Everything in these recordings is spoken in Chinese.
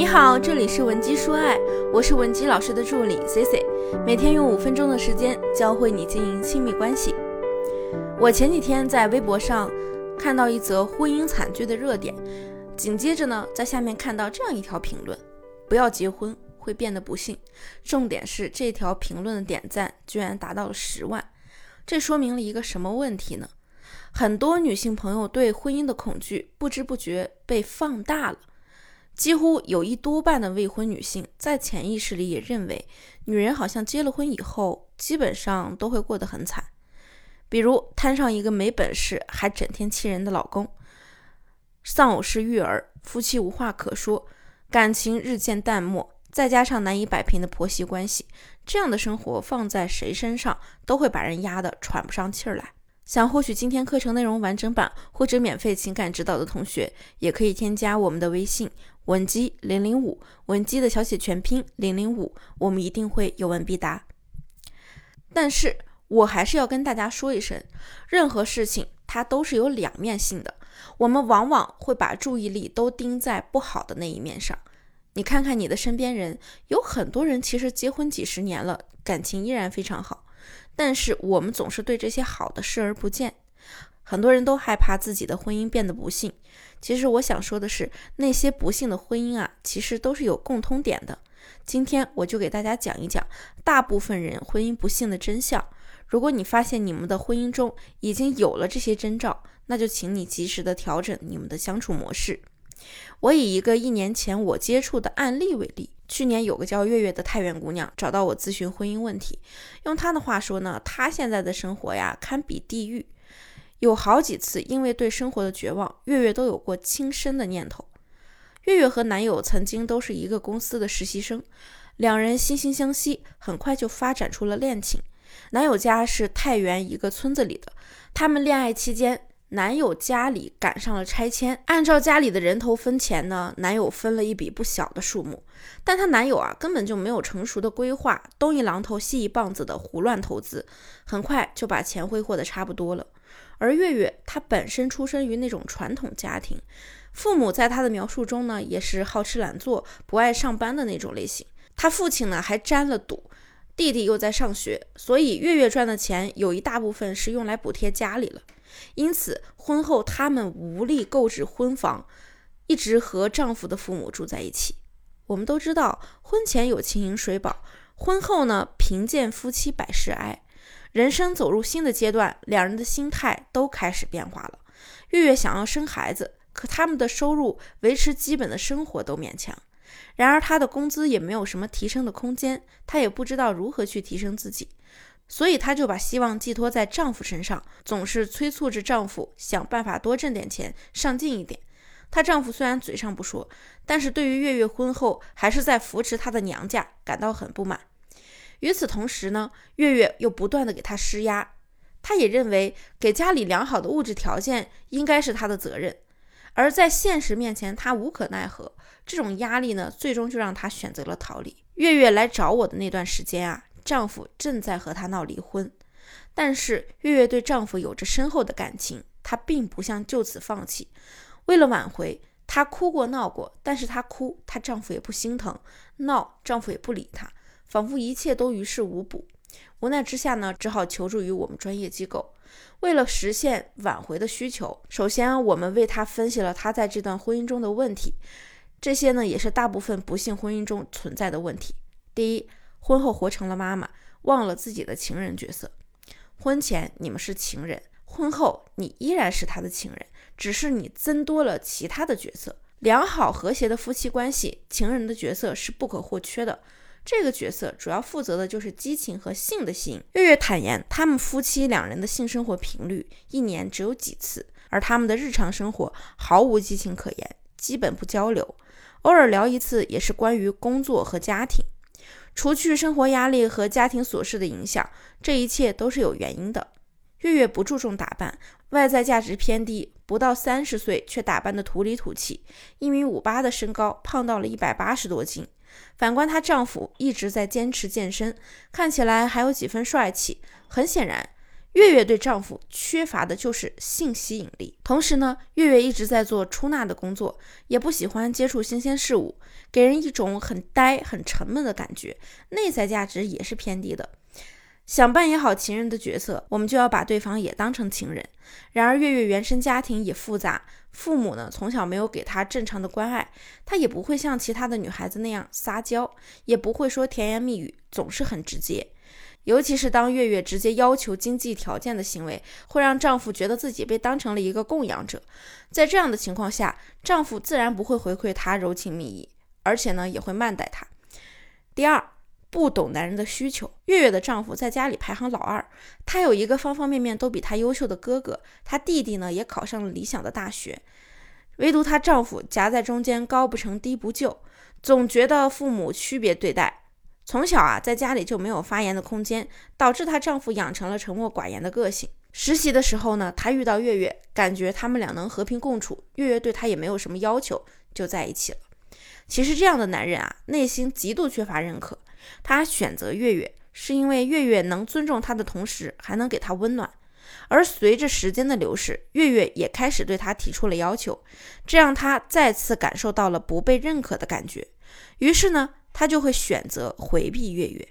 你好，这里是文姬说爱，我是文姬老师的助理 C C，每天用五分钟的时间教会你经营亲密关系。我前几天在微博上看到一则婚姻惨剧的热点，紧接着呢，在下面看到这样一条评论：不要结婚会变得不幸。重点是这条评论的点赞居然达到了十万，这说明了一个什么问题呢？很多女性朋友对婚姻的恐惧不知不觉被放大了。几乎有一多半的未婚女性在潜意识里也认为，女人好像结了婚以后，基本上都会过得很惨。比如摊上一个没本事还整天气人的老公，丧偶式育儿，夫妻无话可说，感情日渐淡漠，再加上难以摆平的婆媳关系，这样的生活放在谁身上都会把人压得喘不上气儿来。想获取今天课程内容完整版或者免费情感指导的同学，也可以添加我们的微信文姬零零五，文姬的小写全拼零零五，我们一定会有问必答。但是我还是要跟大家说一声，任何事情它都是有两面性的，我们往往会把注意力都盯在不好的那一面上。你看看你的身边人，有很多人其实结婚几十年了，感情依然非常好。但是我们总是对这些好的视而不见，很多人都害怕自己的婚姻变得不幸。其实我想说的是，那些不幸的婚姻啊，其实都是有共通点的。今天我就给大家讲一讲大部分人婚姻不幸的真相。如果你发现你们的婚姻中已经有了这些征兆，那就请你及时的调整你们的相处模式。我以一个一年前我接触的案例为例。去年有个叫月月的太原姑娘找到我咨询婚姻问题，用她的话说呢，她现在的生活呀堪比地狱，有好几次因为对生活的绝望，月月都有过轻生的念头。月月和男友曾经都是一个公司的实习生，两人惺惺相惜，很快就发展出了恋情。男友家是太原一个村子里的，他们恋爱期间。男友家里赶上了拆迁，按照家里的人头分钱呢，男友分了一笔不小的数目，但她男友啊根本就没有成熟的规划，东一榔头西一棒子的胡乱投资，很快就把钱挥霍的差不多了。而月月她本身出生于那种传统家庭，父母在她的描述中呢也是好吃懒做、不爱上班的那种类型，她父亲呢还沾了赌，弟弟又在上学，所以月月赚的钱有一大部分是用来补贴家里了。因此，婚后他们无力购置婚房，一直和丈夫的父母住在一起。我们都知道，婚前有情饮水饱，婚后呢，贫贱夫妻百事哀。人生走入新的阶段，两人的心态都开始变化了。月月想要生孩子，可他们的收入维持基本的生活都勉强。然而，她的工资也没有什么提升的空间，她也不知道如何去提升自己。所以她就把希望寄托在丈夫身上，总是催促着丈夫想办法多挣点钱，上进一点。她丈夫虽然嘴上不说，但是对于月月婚后还是在扶持她的娘家感到很不满。与此同时呢，月月又不断的给她施压，她也认为给家里良好的物质条件应该是她的责任，而在现实面前她无可奈何。这种压力呢，最终就让她选择了逃离。月月来找我的那段时间啊。丈夫正在和她闹离婚，但是月月对丈夫有着深厚的感情，她并不想就此放弃。为了挽回，她哭过闹过，但是她哭，她丈夫也不心疼；闹，丈夫也不理她，仿佛一切都于事无补。无奈之下呢，只好求助于我们专业机构。为了实现挽回的需求，首先我们为他分析了他在这段婚姻中的问题，这些呢也是大部分不幸婚姻中存在的问题。第一。婚后活成了妈妈，忘了自己的情人角色。婚前你们是情人，婚后你依然是他的情人，只是你增多了其他的角色。良好和谐的夫妻关系，情人的角色是不可或缺的。这个角色主要负责的就是激情和性的吸引。月月坦言，他们夫妻两人的性生活频率一年只有几次，而他们的日常生活毫无激情可言，基本不交流，偶尔聊一次也是关于工作和家庭。除去生活压力和家庭琐事的影响，这一切都是有原因的。月月不注重打扮，外在价值偏低，不到三十岁却打扮得土里土气，一米五八的身高，胖到了一百八十多斤。反观她丈夫，一直在坚持健身，看起来还有几分帅气。很显然，月月对丈夫缺乏的就是性吸引力，同时呢，月月一直在做出纳的工作，也不喜欢接触新鲜事物，给人一种很呆、很沉闷的感觉，内在价值也是偏低的。想扮演好情人的角色，我们就要把对方也当成情人。然而，月月原生家庭也复杂，父母呢从小没有给她正常的关爱，她也不会像其他的女孩子那样撒娇，也不会说甜言蜜语，总是很直接。尤其是当月月直接要求经济条件的行为，会让丈夫觉得自己被当成了一个供养者。在这样的情况下，丈夫自然不会回馈她柔情蜜意，而且呢也会慢待她。第二。不懂男人的需求。月月的丈夫在家里排行老二，他有一个方方面面都比他优秀的哥哥，他弟弟呢也考上了理想的大学，唯独她丈夫夹在中间，高不成低不就，总觉得父母区别对待。从小啊，在家里就没有发言的空间，导致她丈夫养成了沉默寡言的个性。实习的时候呢，她遇到月月，感觉他们俩能和平共处，月月对她也没有什么要求，就在一起了。其实这样的男人啊，内心极度缺乏认可。他选择月月，是因为月月能尊重他的同时，还能给他温暖。而随着时间的流逝，月月也开始对他提出了要求，这让他再次感受到了不被认可的感觉。于是呢，他就会选择回避月月。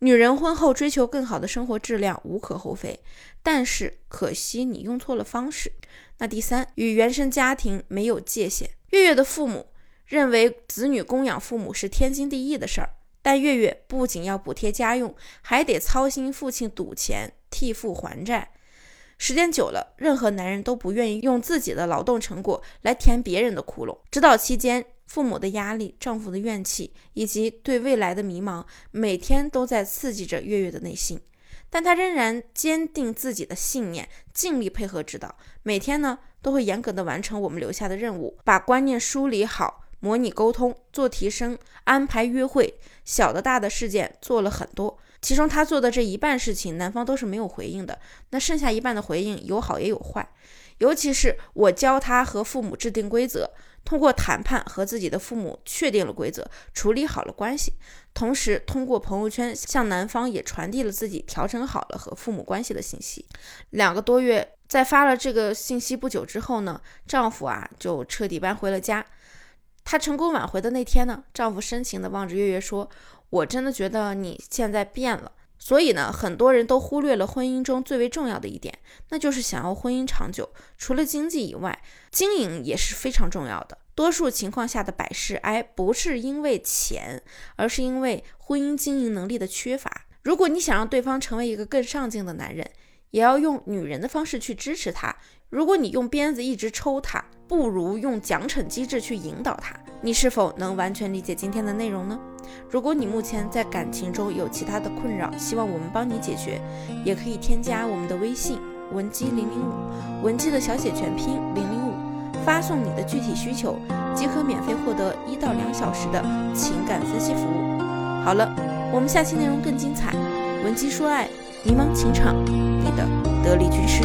女人婚后追求更好的生活质量无可厚非，但是可惜你用错了方式。那第三，与原生家庭没有界限。月月的父母认为子女供养父母是天经地义的事儿。但月月不仅要补贴家用，还得操心父亲赌钱替父还债。时间久了，任何男人都不愿意用自己的劳动成果来填别人的窟窿。指导期间，父母的压力、丈夫的怨气以及对未来的迷茫，每天都在刺激着月月的内心。但她仍然坚定自己的信念，尽力配合指导。每天呢，都会严格的完成我们留下的任务，把观念梳理好。模拟沟通，做提升，安排约会，小的大的事件做了很多。其中他做的这一半事情，男方都是没有回应的。那剩下一半的回应有好也有坏。尤其是我教他和父母制定规则，通过谈判和自己的父母确定了规则，处理好了关系。同时通过朋友圈向男方也传递了自己调整好了和父母关系的信息。两个多月，在发了这个信息不久之后呢，丈夫啊就彻底搬回了家。她成功挽回的那天呢，丈夫深情地望着月月说：“我真的觉得你现在变了。”所以呢，很多人都忽略了婚姻中最为重要的一点，那就是想要婚姻长久，除了经济以外，经营也是非常重要的。多数情况下的百事哀，不是因为钱，而是因为婚姻经营能力的缺乏。如果你想让对方成为一个更上进的男人，也要用女人的方式去支持他。如果你用鞭子一直抽他，不如用奖惩机制去引导他。你是否能完全理解今天的内容呢？如果你目前在感情中有其他的困扰，希望我们帮你解决，也可以添加我们的微信文姬零零五，文姬的小写全拼零零五，发送你的具体需求，即可免费获得一到两小时的情感分析服务。好了，我们下期内容更精彩，文姬说爱，迷茫情场，你的得力军师。